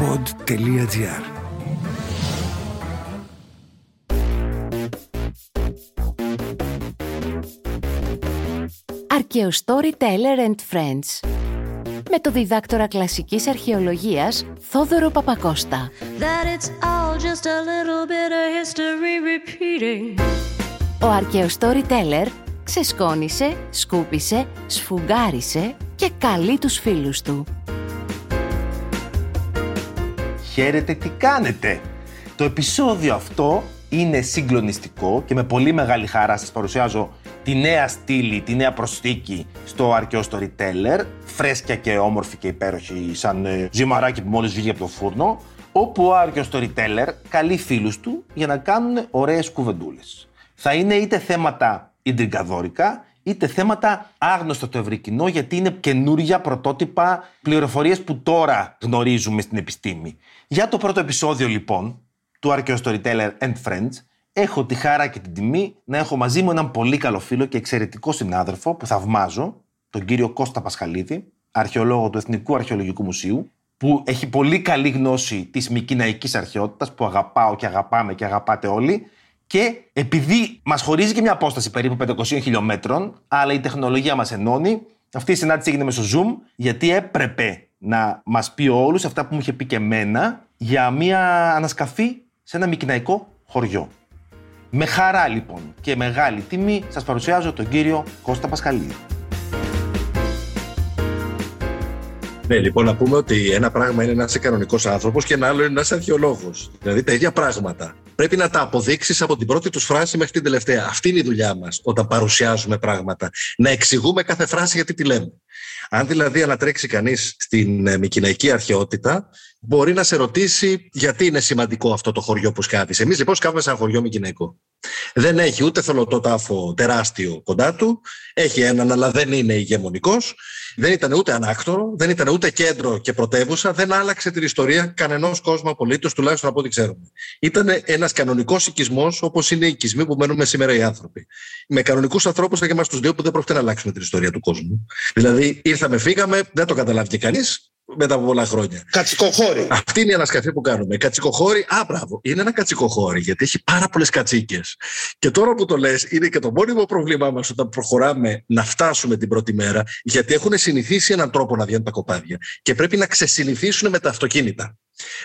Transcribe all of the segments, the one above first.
pod.gr Αρχαίο Storyteller and Friends με το διδάκτορα κλασικής αρχαιολογίας Θόδωρο Παπακώστα. Ο αρχαίος Storyteller ξεσκόνησε, σκούπισε, σφουγγάρισε και καλεί τους φίλους του. Χαίρετε, τι κάνετε! Το επεισόδιο αυτό είναι συγκλονιστικό και με πολύ μεγάλη χαρά σας παρουσιάζω τη νέα στήλη, τη νέα προσθήκη στο αρχαίο storyteller, φρέσκια και όμορφη και υπέροχη σαν ε, ζυμαράκι που μόλις βγήκε από το φούρνο, όπου ο άρκαιος storyteller καλεί φίλους του για να κάνουν ωραίες κουβεντούλες. Θα είναι είτε θέματα ιντριγκαδόρικα, είτε θέματα άγνωστα το ευρύ κοινό, γιατί είναι καινούργια πρωτότυπα πληροφορίες που τώρα γνωρίζουμε στην επιστήμη. Για το πρώτο επεισόδιο, λοιπόν, του Archeo Storyteller and Friends, έχω τη χαρά και την τιμή να έχω μαζί μου έναν πολύ καλό φίλο και εξαιρετικό συνάδελφο που θαυμάζω, τον κύριο Κώστα Πασχαλίδη, αρχαιολόγο του Εθνικού Αρχαιολογικού Μουσείου, που έχει πολύ καλή γνώση της Μικυναϊκή αρχαιότητας, που αγαπάω και αγαπάμε και αγαπάτε όλοι, και επειδή μας χωρίζει και μια απόσταση περίπου 500 χιλιόμετρων, αλλά η τεχνολογία μας ενώνει, αυτή η συνάντηση έγινε μέσω Zoom, γιατί έπρεπε να μας πει όλους αυτά που μου είχε πει και εμένα για μια ανασκαφή σε ένα μικυναϊκό χωριό. Με χαρά λοιπόν και μεγάλη τιμή σας παρουσιάζω τον κύριο Κώστα Πασχαλίδη. Ναι, λοιπόν, να πούμε ότι ένα πράγμα είναι να είσαι κανονικός άνθρωπος και ένα άλλο είναι να είσαι αρχαιολόγος. Δηλαδή τα ίδια πράγματα. Πρέπει να τα αποδείξεις από την πρώτη τους φράση μέχρι την τελευταία. Αυτή είναι η δουλειά μας όταν παρουσιάζουμε πράγματα. Να εξηγούμε κάθε φράση γιατί τη λέμε. Αν δηλαδή ανατρέξει κανείς στην ε, Μικυναϊκή αρχαιότητα, μπορεί να σε ρωτήσει γιατί είναι σημαντικό αυτό το χωριό που σκάβεις. Εμείς λοιπόν σκάβουμε σε ένα χωριό Μικυναϊκό. Δεν έχει ούτε θολωτό τάφο τεράστιο κοντά του. Έχει έναν, αλλά δεν είναι ηγεμονικός. Δεν ήταν ούτε ανάκτορο, δεν ήταν ούτε κέντρο και πρωτεύουσα. Δεν άλλαξε την ιστορία κανενός κόσμου απολύτως, τουλάχιστον από ό,τι ξέρουμε. Ήταν ένας κανονικός οικισμός, όπως είναι οι οικισμοί που μένουμε σήμερα οι άνθρωποι. Με κανονικούς ανθρώπους, θα και εμά τους δύο, που δεν πρόκειται να αλλάξουμε την ιστορία του κόσμου. Δηλαδή, ήρθαμε, φύγαμε, δεν το καταλάβει κανείς μετά από πολλά χρόνια. Κατσικοχώρη. Αυτή είναι η ανασκαφή που κάνουμε. Κατσικοχώρη, α, μπράβο, είναι ένα κατσικοχώρη, γιατί έχει πάρα πολλές κατσίκες. Και τώρα που το λες, είναι και το μόνιμο πρόβλημά μας όταν προχωράμε να φτάσουμε την πρώτη μέρα, γιατί έχουν συνηθίσει έναν τρόπο να βγαίνουν τα κοπάδια και πρέπει να ξεσυνηθίσουν με τα αυτοκίνητα.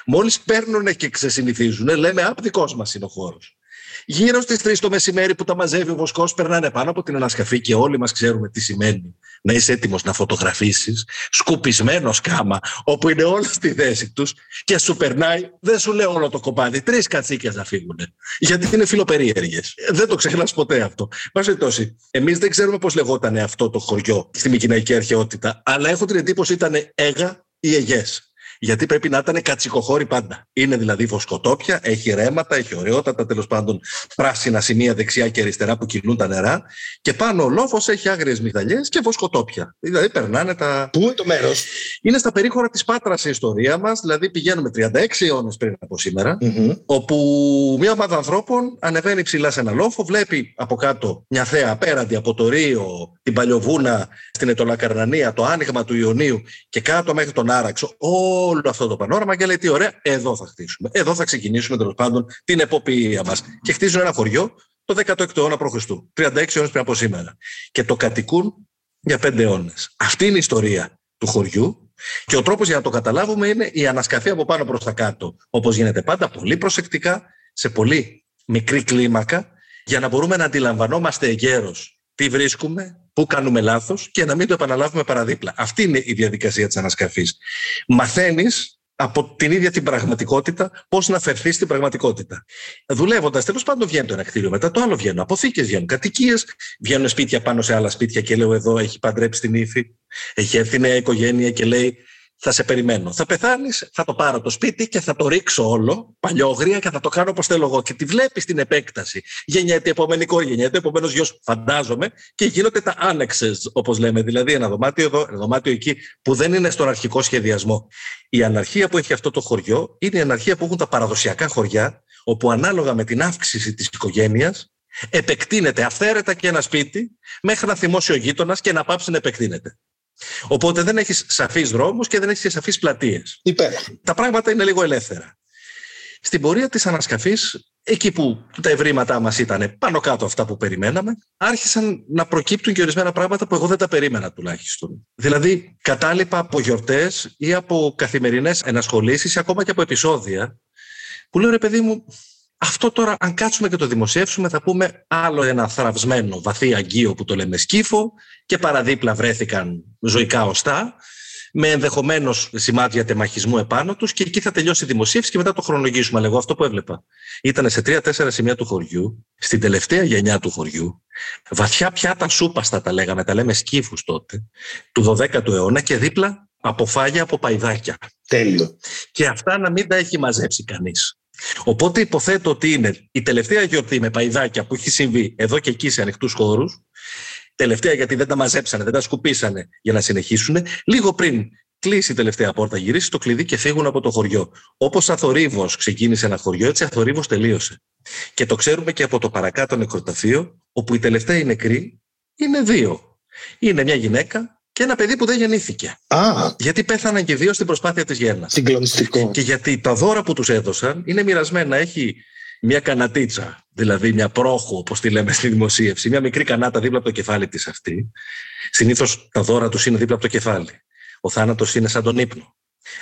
Μόλις παίρνουν και ξεσυνηθίζουν, λέμε, απ' δικός μας είναι ο χώρος. Γύρω στις 3 το μεσημέρι που τα μαζεύει ο Βοσκός, περνάνε πάνω από την ανασκαφή και όλοι μας ξέρουμε τι σημαίνει να είσαι έτοιμος να φωτογραφίσεις, σκουπισμένος κάμα, όπου είναι όλα στη θέση τους και σου περνάει, δεν σου λέω όλο το κοπάδι, τρεις κατσίκες να φύγουν. Γιατί είναι φιλοπερίεργες. Δεν το ξεχνάς ποτέ αυτό. Μα περιπτώσει, εμείς δεν ξέρουμε πώς λεγόταν αυτό το χωριό στη Μικυναϊκή Αρχαιότητα, αλλά έχω την εντύπωση ήταν Έγα ή Αιγές γιατί πρέπει να ήταν κατσικοχώρη πάντα. Είναι δηλαδή βοσκοτόπια, έχει ρέματα, έχει ωραιότατα τέλος πάντων πράσινα σημεία δεξιά και αριστερά που κινούν τα νερά. Και πάνω ο λόφος έχει άγριες μυγδαλιέ και βοσκοτόπια. Δηλαδή περνάνε τα. Πού είναι το μέρος, Είναι στα περίχωρα της Πάτρας η ιστορία μας, δηλαδή πηγαίνουμε 36 αιώνες πριν από όπου μια ομάδα ανθρώπων ανεβαίνει ψηλά σε ένα λόφο, βλέπει από κάτω μια θέα απέραντη από το Ρίο, την Παλιοβούνα, στην Ετωλακαρνανία, το άνοιγμα του Ιωνίου και κάτω μέχρι τον Άραξο. Όλο όλο αυτό το πανόραμα και λέει τι ωραία, εδώ θα χτίσουμε. Εδώ θα ξεκινήσουμε τέλος πάντων την εποπτεία μας. Και χτίζουν ένα χωριό το 16ο αιώνα π.Χ. 36 αιώνες πριν από σήμερα. Και το κατοικούν για πέντε αιώνες. Αυτή είναι η ιστορία του χωριού. Και ο τρόπος για να το καταλάβουμε είναι η ανασκαφή από πάνω προς τα κάτω. Όπως γίνεται πάντα, πολύ προσεκτικά, σε πολύ μικρή κλίμακα, για να μπορούμε να αντιλαμβανόμαστε εγκαίρω τι βρίσκουμε, πού κάνουμε λάθος και να μην το επαναλάβουμε παραδίπλα. Αυτή είναι η διαδικασία της ανασκαφής. Μαθαίνεις από την ίδια την πραγματικότητα πώς να φερθεί στην πραγματικότητα. Δουλεύοντας, τέλος πάντων βγαίνει το ένα κτίριο, μετά το άλλο βγαίνουν. Αποθήκες βγαίνουν, κατοικίες, βγαίνουν σπίτια πάνω σε άλλα σπίτια και λέω εδώ έχει παντρέψει την ύφη. Έχει έρθει νέα οικογένεια και λέει θα σε περιμένω. Θα πεθάνεις, θα το πάρω το σπίτι και θα το ρίξω όλο παλιόγρια και θα το κάνω όπως θέλω εγώ. Και τη βλέπεις την επέκταση. Γεννιέται επόμενη κόρη, γεννιέται επόμενος γιος, φαντάζομαι, και γίνονται τα άνεξες, όπως λέμε. Δηλαδή ένα δωμάτιο εδώ, ένα δωμάτιο εκεί, που δεν είναι στον αρχικό σχεδιασμό. Η αναρχία που έχει αυτό το χωριό είναι η αναρχία που έχουν τα παραδοσιακά χωριά, όπου ανάλογα με την αύξηση της οικογένειας επεκτείνεται αυθαίρετα και ένα σπίτι μέχρι να θυμώσει ο γείτονας και να πάψει να επεκτείνεται. Οπότε δεν έχεις σαφείς δρόμους και δεν έχεις και σαφείς πλατείες. Τα πράγματα είναι λίγο ελεύθερα. Στην πορεία της ανασκαφής, εκεί που τα ευρήματά μας ήταν πάνω κάτω αυτά που περιμέναμε, άρχισαν να προκύπτουν και ορισμένα πράγματα που εγώ δεν τα περίμενα τουλάχιστον. Δηλαδή, κατάλοιπα από γιορτές ή από καθημερινές ενασχολήσεις ή ακόμα και από επεισόδια, που λέω ρε παιδί μου, αυτό τώρα, αν κάτσουμε και το δημοσιεύσουμε, θα πούμε άλλο ένα θραυσμένο βαθύ αγκείο που το λέμε σκύφο και παραδίπλα βρέθηκαν ζωικά οστά με ενδεχομένως σημάδια τεμαχισμού επάνω τους και εκεί θα τελειώσει η δημοσίευση και μετά το χρονολογήσουμε. Αλλά εγώ αυτό που έβλεπα ήταν σε τρία-τέσσερα σημεία του χωριού, στην τελευταία γενιά του χωριού, βαθιά πιάτα σούπαστα τα λέγαμε, τα λέμε σκύφους τότε, του 12ου αιώνα και δίπλα αποφάγια από παϊδάκια. Τέλειο. Και αυτά να μην τα έχει μαζέψει κανείς. Οπότε υποθέτω ότι είναι η τελευταία γιορτή με παϊδάκια που έχει συμβεί εδώ και εκεί σε ανοιχτούς χώρους. Τελευταία γιατί δεν τα μαζέψανε, δεν τα σκουπίσανε για να συνεχίσουν. Λίγο πριν κλείσει η τελευταία πόρτα, γυρίσει το κλειδί και φύγουν από το χωριό. Όπως αθορύβος ξεκίνησε ένα χωριό, έτσι αθορύβος τελείωσε. Και το ξέρουμε και από το παρακάτω νεκροταφείο, όπου οι τελευταίοι νεκροί είναι δύο. Είναι μια γυναίκα και ένα παιδί που δεν γεννήθηκε. Α. Γιατί πέθαναν και δύο στην προσπάθεια της γέννα. Συγκλονιστικό. Και γιατί τα δώρα που τους έδωσαν είναι μοιρασμένα. Έχει μια κανατίτσα, δηλαδή μια πρόχο, όπως τη λέμε στη δημοσίευση, μια μικρή κανάτα δίπλα από το κεφάλι της αυτή. Συνήθως τα δώρα τους είναι δίπλα από το κεφάλι. Ο θάνατος είναι σαν τον ύπνο.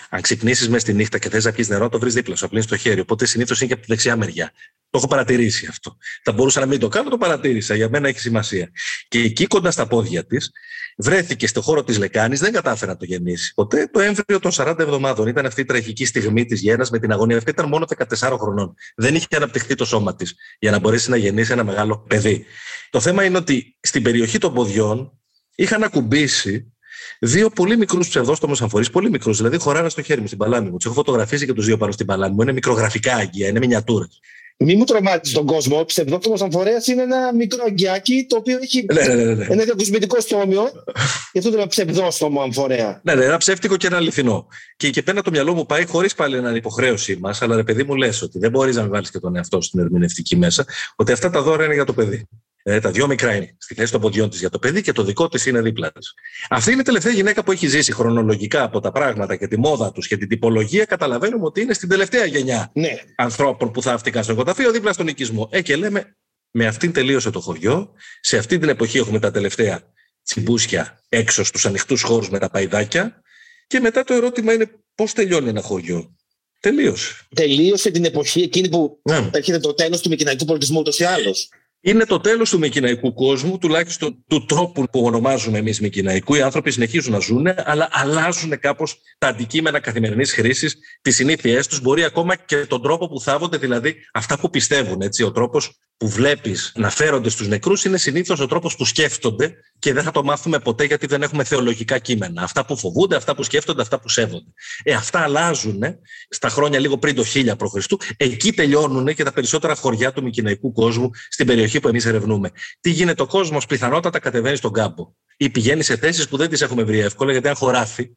Αν ξυπνήσεις μες στη νύχτα και θες να πιεις νερό, το βρεις δίπλα σου, απλύνει το χέρι. Οπότε συνήθως είναι και από τη δεξιά μεριά. Το έχω παρατηρήσει αυτό. Θα μπορούσα να μην το κάνω, το παρατήρησα. Για μένα έχει σημασία. Και εκεί κοντά στα πόδια της βρέθηκε στο χώρο της λεκάνης, δεν κατάφερε να το γεννήσει. Ποτέ το έμβριο των 40 εβδομάδων ήταν αυτή η τραγική στιγμή της γέννα με την αγωνία. Αυτή ήταν μόνο 14 χρονών. Δεν είχε αναπτυχθεί το σώμα της για να μπορέσει να γεννήσει ένα μεγάλο παιδί. Το θέμα είναι ότι στην περιοχή των ποδιών είχαν ακουμπήσει δύο πολύ μικρούς ψευδόστομους αμφορείς, πολύ μικρούς, δηλαδή χωράνε στο χέρι μου στην παλάμη μου. Τους έχω φωτογραφίσει και τους δύο πάνω στην παλάμη μου. Είναι μικρογραφικά αγγεία, είναι μινιατούρε. Μη μου τρομάζεις τον κόσμο. Ο ψευδόστομο αμφορέας είναι ένα μικρό αγκιάκι το οποίο έχει ναι, ναι, ναι, ναι. ένα διακοσμητικό στόμιο. Γι' αυτό το λέω ψευδόστομο αμφορέα. Ναι, ναι, ένα ψεύτικο και ένα αληθινό. Και εκεί πέρα το μυαλό μου πάει χωρίς πάλι να είναι υποχρέωσή μας, αλλά ρε παιδί μου λες ότι δεν μπορείς να βάλει και τον εαυτό στην ερμηνευτική μέσα, ότι αυτά τα δώρα είναι για το παιδί. Ε, τα δυο μικρά είναι στη θέση των ποδιών της για το παιδί και το δικό της είναι δίπλα της. Αυτή είναι η τελευταία γυναίκα που έχει ζήσει χρονολογικά από τα πράγματα και τη μόδα τους και την τυπολογία. Καταλαβαίνουμε ότι είναι στην τελευταία γενιά ναι. ανθρώπων που θαύτηκαν στο οικοταφείο δίπλα στον οικισμό. Ε, και λέμε, με αυτήν τελείωσε το χωριό. Σε αυτή την εποχή έχουμε τα τελευταία τσιμπούσια έξω στους ανοιχτούς χώρους με τα παϊδάκια. Και μετά το ερώτημα είναι πώς τελειώνει ένα χωριό; Τελείωσε. Τελείωσε την εποχή εκείνη που ναι. έρχεται το τέλος του μικυναϊκού πολιτισμού ούτως ή άλλως είναι το τέλος του μικυναϊκού κόσμου, τουλάχιστον του τρόπου που ονομάζουμε εμείς μικυναϊκού. Οι άνθρωποι συνεχίζουν να ζουν, αλλά αλλάζουν κάπως τα αντικείμενα καθημερινής χρήσης, τις συνήθειές τους, μπορεί ακόμα και τον τρόπο που θάβονται, δηλαδή αυτά που πιστεύουν. Έτσι, ο τρόπος που βλέπεις να φέρονται στους νεκρούς είναι συνήθως ο τρόπος που σκέφτονται και δεν θα το μάθουμε ποτέ γιατί δεν έχουμε θεολογικά κείμενα. Αυτά που φοβούνται, αυτά που σκέφτονται, αυτά που σέβονται. Ε, αυτά αλλάζουν στα χρόνια λίγο πριν το 1000 π.Χ. Εκεί τελειώνουν και τα περισσότερα χωριά του μικυναϊκού κόσμου στην περιοχή που εμείς ερευνούμε. Τι γίνεται, ο κόσμος πιθανότατα κατεβαίνει στον κάμπο ή πηγαίνει σε θέσεις που δεν τις έχουμε βρει εύκολα, γιατί αν χωράφει,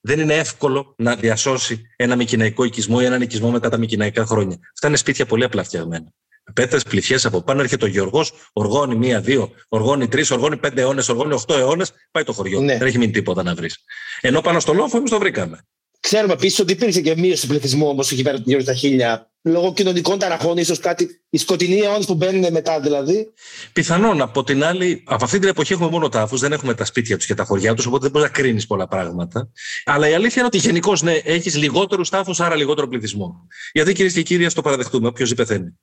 δεν είναι εύκολο να διασώσει ένα μικυναϊκό οικισμό ή έναν οικισμό μετά τα μικυναϊκά χρόνια. Αυτά είναι σπίτια πολύ απλά φτιαγμένα πέτρες, πληθιές από πάνω. Έρχεται ο Γεωργό, οργώνει μία-δύο, οργώνει τρεις, οργώνει πέντε αιώνες, οργώνει οχτώ αιώνες. Πάει το χωριό. Ναι. Δεν έχει μείνει τίποτα να βρεις. Ενώ πάνω στο λόφο εμείς το βρήκαμε. Ξέρουμε επίσης ότι υπήρξε και μείωση του πληθυσμού όμως εκεί πέρα γύρω στα χίλια. Λόγω κοινωνικών ταραχών, ίσως κάτι. Οι σκοτεινοί αιώνες που μπαίνουν μετά δηλαδή. Πιθανόν. Από την άλλη, από αυτή την εποχή έχουμε μόνο τάφους, δεν έχουμε τα σπίτια τους και τα χωριά τους, οπότε δεν μπορείς να κρίνεις πολλά πράγματα. Αλλά η αλήθεια είναι ότι γενικώς ναι, έχεις λιγότερους τάφους, άρα λιγότερο πληθυσμό. Γιατί κυρίες και κύριοι, ας το παραδεχτούμε, όποιος ζει πεθαίνει.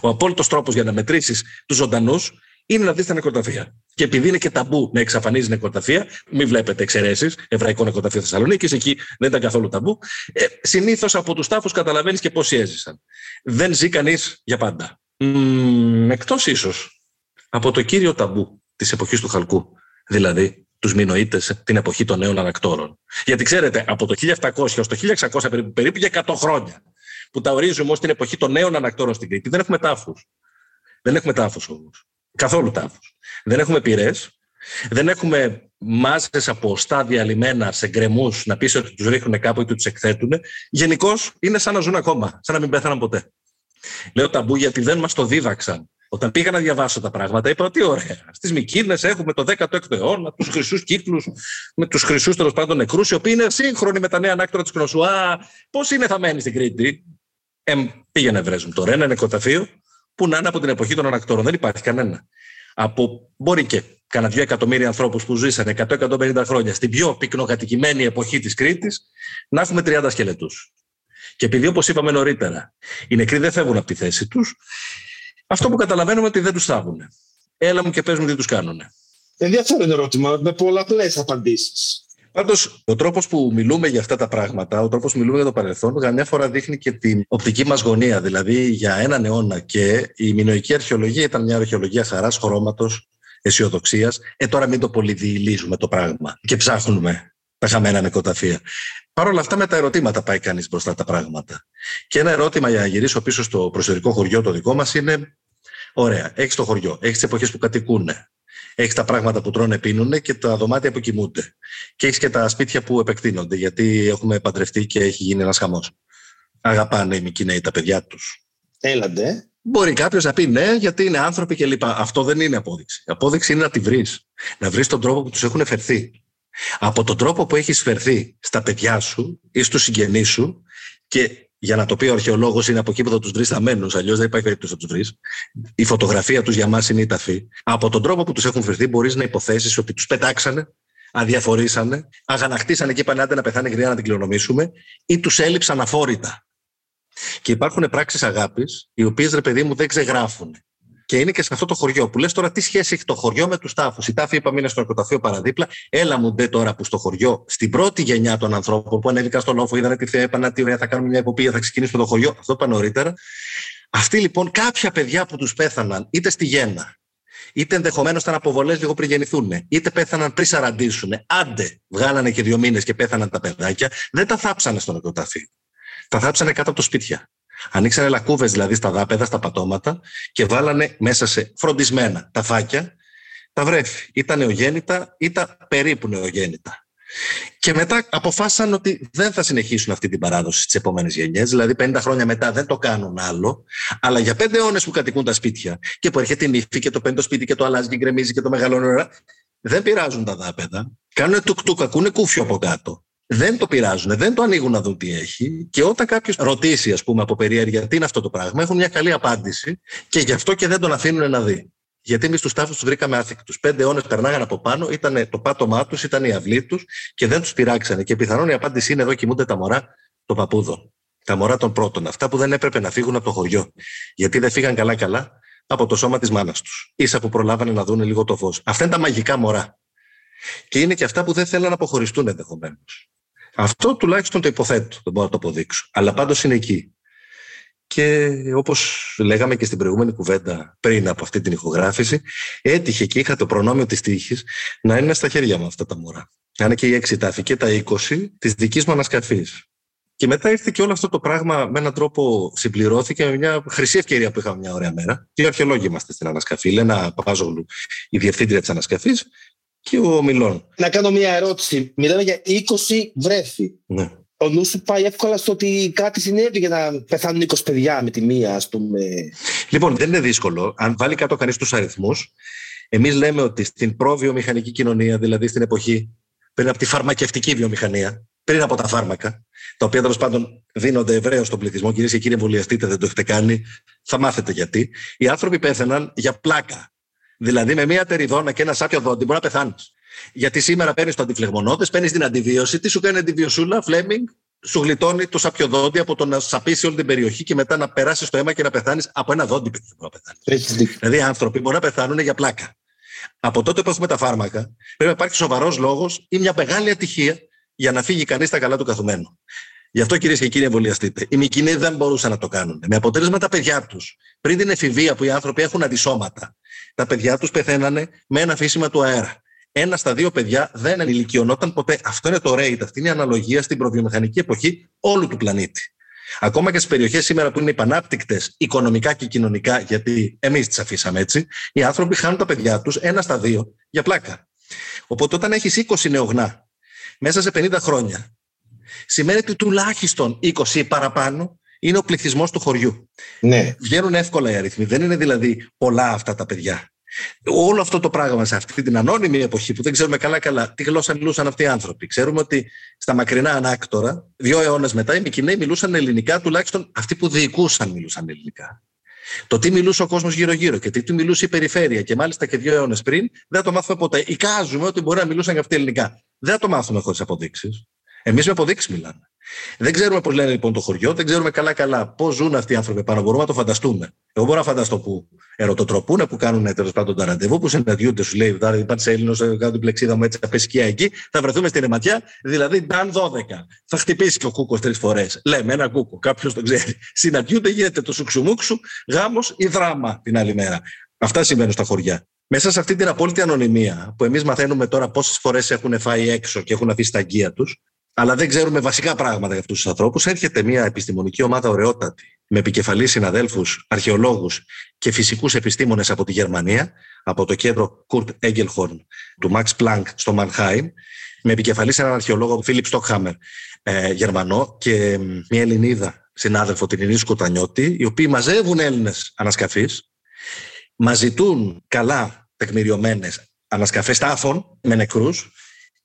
Ο απόλυτος τρόπος για να μετρήσεις τους ζωντανούς είναι να δεις τα νεκροταφεία. Και επειδή είναι και ταμπού να εξαφανίζεις νεκροταφεία, μην βλέπετε εξαιρέσεις, Εβραϊκό νεκροταφείο Θεσσαλονίκης, εκεί δεν ήταν καθόλου ταμπού. Ε, Συνήθως από τους τάφους καταλαβαίνεις και πόσοι έζησαν. Δεν ζει κανείς για πάντα. Εκτός ίσως από το κύριο ταμπού της εποχής του Χαλκού, δηλαδή τους Μινοίτε, την εποχή των νέων ανακτόρων. Γιατί ξέρετε, από το 1700 έως το 1600 περίπου, περίπου για 100 χρόνια, που τα ορίζουμε ως την εποχή των νέων ανακτόρων στην Κρήτη, δεν έχουμε τάφους. Δεν έχουμε τάφους όμως. Καθόλου τάφους. Δεν έχουμε πυρές. Δεν έχουμε μάζες από στάδια λιμένα σε γκρεμούς να πεις ότι τους ρίχνουν κάπου ή τους εκθέτουν. Γενικώς είναι σαν να ζουν ακόμα, σαν να μην πέθαναν ποτέ. Λέω ταμπού γιατί δεν μας το δίδαξαν Όταν πήγα να διαβάσω τα πράγματα, είπα ότι ωραία. Στις Μικίνες έχουμε το 16ο αιώνα, τους χρυσούς κύκλους, με τους χρυσούς τέλος πάντων νεκρούς, οι οποίοι είναι σύγχρονοι με τα νέα ανάκτορα της Κροσουά. Πώς είναι θα μένεις στην Κρήτη; Ε, πήγαινε βρέζουν τώρα ένα νεκροταφείο που να είναι από την εποχή των ανακτόρων. Δεν υπάρχει κανένα. Από, μπορεί και κανένα δύο εκατομμύρια ανθρώπους που ζήσαν 100-150 χρόνια στην πιο πυκνοκατοικημένη εποχή της Κρήτης, να έχουμε 30 σκελετούς. Και επειδή, όπως είπαμε νωρίτερα, οι νεκροί δεν φεύγουν από τη θέση τους, αυτό που καταλαβαίνουμε ότι δεν τους θάβουν. Έλα μου και πες μου τι τους κάνουν. Ενδιαφέρον ερώτημα, με πολλαπλές απαντήσεις. Πάντως, ο τρόπος που μιλούμε για αυτά τα πράγματα, ο τρόπος που μιλούμε για το παρελθόν, καμιά φορά δείχνει και την οπτική μας γωνία. Δηλαδή, για έναν αιώνα και η μινοϊκή αρχαιολογία ήταν μια αρχαιολογία χαράς, χρώματος, αισιοδοξίας. Ε, τώρα μην το πολυδιηλίζουμε το πράγμα και ψάχνουμε τα χαμένα νοικοταφεία. Παρ' όλα αυτά, με τα ερωτήματα πάει κανείς μπροστά τα πράγματα. Και ένα ερώτημα για να γυρίσω πίσω στο προσωπικό χωριό το δικό μας είναι: Ωραία, έχεις το χωριό, έχεις τις εποχές που κατοικούν, έχεις τα πράγματα που τρώνε, πίνουν και τα δωμάτια που κοιμούνται. Και έχεις και τα σπίτια που επεκτείνονται, γιατί έχουμε παντρευτεί και έχει γίνει ένας χαμός. Αγαπάνε οι Μικυναίοι τα παιδιά τους. Έλαντε. Μπορεί κάποιος να πει ναι, γιατί είναι άνθρωποι κλπ. Αυτό δεν είναι απόδειξη. Η απόδειξη είναι να τη βρεις. Να βρεις τον τρόπο που τους έχουν φερθεί. Από τον τρόπο που έχεις φερθεί στα παιδιά σου ή στους συγγενείς σου και για να το πει ο αρχαιολόγος, είναι από εκεί που θα τους βρεις θαμένου. Αλλιώς δεν υπάρχει περίπτωση να τους βρεις. Η φωτογραφία τους για μας είναι η ταφή. Από τον τρόπο που τους έχουν φερθεί, μπορείς να υποθέσεις ότι τους πετάξανε, αδιαφορήσανε, αγανακτήσανε και είπαν άντε να πεθάνει γρήγορα να την κληρονομήσουμε, ή τους έλειψαν αφόρητα. Και υπάρχουν πράξεις αγάπης, οι οποίες ρε παιδί μου δεν ξεγράφουν και είναι και σε αυτό το χωριό. Που λες τώρα τι σχέση έχει το χωριό με τους τάφους; Η τάφη, είπαμε, είναι στο νοικοταφείο παραδίπλα. Έλα μου ντε τώρα που στο χωριό, στην πρώτη γενιά των ανθρώπων που ανέβηκαν στον λόφο, είδαν τι είπαν, τι ωραία, θα κάνουμε μια υποπία, θα ξεκινήσουμε το χωριό. Αυτό είπα νωρίτερα. Αυτοί λοιπόν, κάποια παιδιά που τους πέθαναν, είτε στη γέννα, είτε ενδεχομένως ήταν αποβολές λίγο πριν γεννηθούν, είτε πέθαναν πριν σαραντήσουν, άντε βγάλανε και δύο μήνες και πέθαναν τα παιδάκια, δεν τα θάψανε στο νοικοταφείο. Τα θάψανε κάτω από το σπίτια. Ανοίξανε λακκούβες δηλαδή στα δάπεδα, στα πατώματα και βάλανε μέσα σε φροντισμένα τα φάκια τα βρέφη. Ήταν νεογέννητα, ήταν περίπου νεογέννητα. Και μετά αποφάσισαν ότι δεν θα συνεχίσουν αυτή την παράδοση στι επόμενε γενιές. Δηλαδή, 50 χρόνια μετά δεν το κάνουν άλλο. Αλλά για πέντε αιώνες που κατοικούν τα σπίτια και που έρχεται η νύφη και το πέμπτο σπίτι και το αλλάζει και γκρεμίζει και το μεγαλώνει, δεν πειράζουν τα δάπεδα. Κάνουν τουκτούκ, ακούνε κούφιο από κάτω δεν το πειράζουν, δεν το ανοίγουν να δουν τι έχει. Και όταν κάποιος ρωτήσει, ας πούμε, από περιέργεια τι είναι αυτό το πράγμα, έχουν μια καλή απάντηση και γι' αυτό και δεν τον αφήνουν να δει. Γιατί εμείς τους τάφους τους βρήκαμε άθικτου. Πέντε αιώνες περνάγαν από πάνω, ήταν το πάτωμά τους, ήταν η αυλή τους και δεν τους πειράξανε. Και πιθανόν η απάντηση είναι εδώ κοιμούνται τα μωρά των παππούδων. Τα μωρά των πρώτων. Αυτά που δεν έπρεπε να φύγουν από το χωριό. Γιατί δεν φύγαν καλά-καλά από το σώμα της μάνας τους. σα που προλάβανε να δουν λίγο το φως. Αυτά είναι τα μαγικά μωρά. Και είναι και αυτά που δεν θέλουν να αποχωριστούν ενδεχομένως. Αυτό τουλάχιστον το υποθέτω, δεν μπορώ να το αποδείξω. Αλλά πάντως είναι εκεί. Και όπως λέγαμε και στην προηγούμενη κουβέντα πριν από αυτή την ηχογράφηση, έτυχε και είχα το προνόμιο της τύχης να είναι στα χέρια μου αυτά τα μωρά. Να είναι και οι έξι τάφοι και τα είκοσι της δικής μου ανασκαφής. Και μετά ήρθε και όλο αυτό το πράγμα με έναν τρόπο συμπληρώθηκε με μια χρυσή ευκαιρία που είχαμε μια ωραία μέρα. Και οι αρχαιολόγοι είμαστε στην ανασκαφή. Λένα Παπάζογλου, η διευθύντρια της ανασκαφής, και ο Μιλών. Να κάνω μια ερώτηση. Μιλάμε για 20 βρέφη. Ναι. Ο νους σου πάει εύκολα στο ότι κάτι συνέβη για να πεθάνουν 20 παιδιά με τη μία, ας πούμε. Λοιπόν, δεν είναι δύσκολο. Αν βάλει κάτω κανείς τους αριθμούς, εμείς λέμε ότι στην προβιομηχανική κοινωνία, δηλαδή στην εποχή πριν από τη φαρμακευτική βιομηχανία, πριν από τα φάρμακα, τα οποία τέλος πάντων δίνονται ευρέως στον πληθυσμό, κυρίες και κύριοι, εμβολιαστείτε, δεν το έχετε κάνει, θα μάθετε γιατί. Οι άνθρωποι πέθαναν για πλάκα. Δηλαδή με μία τεριδόνα και ένα σάπιο δόντι μπορεί να πεθάνεις. Γιατί σήμερα παίρνεις το αντιφλεγμονώδες, παίρνεις την αντιβίωση. Τι σου κάνει αντιβιωσούλα, Φλέμινγκ, σου γλιτώνει το σάπιο δόντι από το να σαπίσει όλη την περιοχή και μετά να περάσεις το αίμα και να πεθάνεις από ένα δόντι. Παιδί, μπορεί να πεθάνεις. Δηλαδή, άνθρωποι μπορεί να πεθάνουν για πλάκα. Από τότε που έχουμε τα φάρμακα, πρέπει να υπάρχει σοβαρός λόγος ή μια μεγάλη ατυχία για να φύγει κανείς τα καλά του καθουμένου. Γι' αυτό κυρίες και κύριοι, εμβολιαστείτε. Οι Μικυνοί δεν μπορούσαν να το κάνουν. Με αποτέλεσμα τα παιδιά τους, πριν την εφηβεία που οι άνθρωποι έχουν αντισώματα, τα παιδιά τους πεθαίνανε με ένα φύσιμα του αέρα. Ένα στα δύο παιδιά δεν ενηλικιωνόταν ποτέ. Αυτό είναι το rate, αυτή είναι η αναλογία στην προβιομηχανική εποχή όλου του πλανήτη. Ακόμα και στις περιοχές σήμερα που είναι υπανάπτυκτες οικονομικά και κοινωνικά, γιατί εμείς τις αφήσαμε έτσι, οι άνθρωποι χάνουν τα παιδιά τους ένα στα δύο για πλάκα. Οπότε όταν έχεις 20 νεογνά μέσα σε 50 χρόνια, σημαίνει ότι τουλάχιστον 20 ή παραπάνω είναι ο πληθυσμός του χωριού. Ναι. Βγαίνουν εύκολα οι αριθμοί. Δεν είναι δηλαδή πολλά αυτά τα παιδιά. Όλο αυτό το πράγμα σε αυτή την ανώνυμη εποχή που δεν ξέρουμε καλά-καλά τι γλώσσα μιλούσαν αυτοί οι άνθρωποι. Ξέρουμε ότι στα μακρινά ανάκτορα, δύο αιώνες μετά, οι Μικυναίοι μιλούσαν ελληνικά, τουλάχιστον αυτοί που διοικούσαν μιλούσαν ελληνικά. Το τι μιλούσε ο κόσμος γύρω-γύρω και τι του μιλούσε η περιφέρεια και μάλιστα και δύο αιώνες πριν, δεν το μάθουμε ποτέ. Εικάζουμε ότι μπορεί να μιλούσαν και αυτοί ελληνικά. Δεν το μάθουμε χωρίς αποδείξεις. Εμείς με αποδείξεις μιλάμε. Δεν ξέρουμε πώς λένε λοιπόν το χωριό, δεν ξέρουμε καλά-καλά πώς ζουν αυτοί οι άνθρωποι πάνω. Μπορούμε να το φανταστούμε. Εγώ μπορώ να φανταστώ που ερωτοτροπούν, που κάνουν τέλος πάντων τα ραντεβού, που συναντιούνται, σου λέει, Τώρα υπάρχει Έλληνος, κάτω την πλεξίδα μου έτσι, θα πέσει εκεί, θα βρεθούμε στην Εματιά, δηλαδή νταν 12. Θα χτυπήσει και ο κούκος τρεις φορές. Λέμε ένα κούκο, κάποιος το ξέρει. Συναντιούνται, γίνεται το σουξουμούξου, γάμος ή δράμα την άλλη μέρα. Αυτά συμβαίνουν στα χωριά. Μέσα σε αυτή την απόλυτη ανωνυμία, που εμείς μαθαίνουμε τώρα πόσες φορές έχουν φάει έξω και έχουν αφήσει τα αγκία τους, αλλά δεν ξέρουμε βασικά πράγματα για αυτούς τους ανθρώπους, έρχεται μια επιστημονική ομάδα ωραιότατη, με επικεφαλής συναδέλφους, αρχαιολόγους και φυσικούς επιστήμονες από τη Γερμανία, από το κέντρο Kurt Engelhorn του Max Planck στο Μανχάιμ, με επικεφαλής έναν αρχαιολόγο, Φίλιπ Στοκχάμερ, ε, Γερμανό, και μια Ελληνίδα συνάδελφο, την Ειρήνη Σκοτανιώτη, οι οποίοι μαζεύουν Έλληνες ανασκαφείς, μας ζητούν καλά τεκμηριωμένες ανασκαφές τάφων με νεκρούς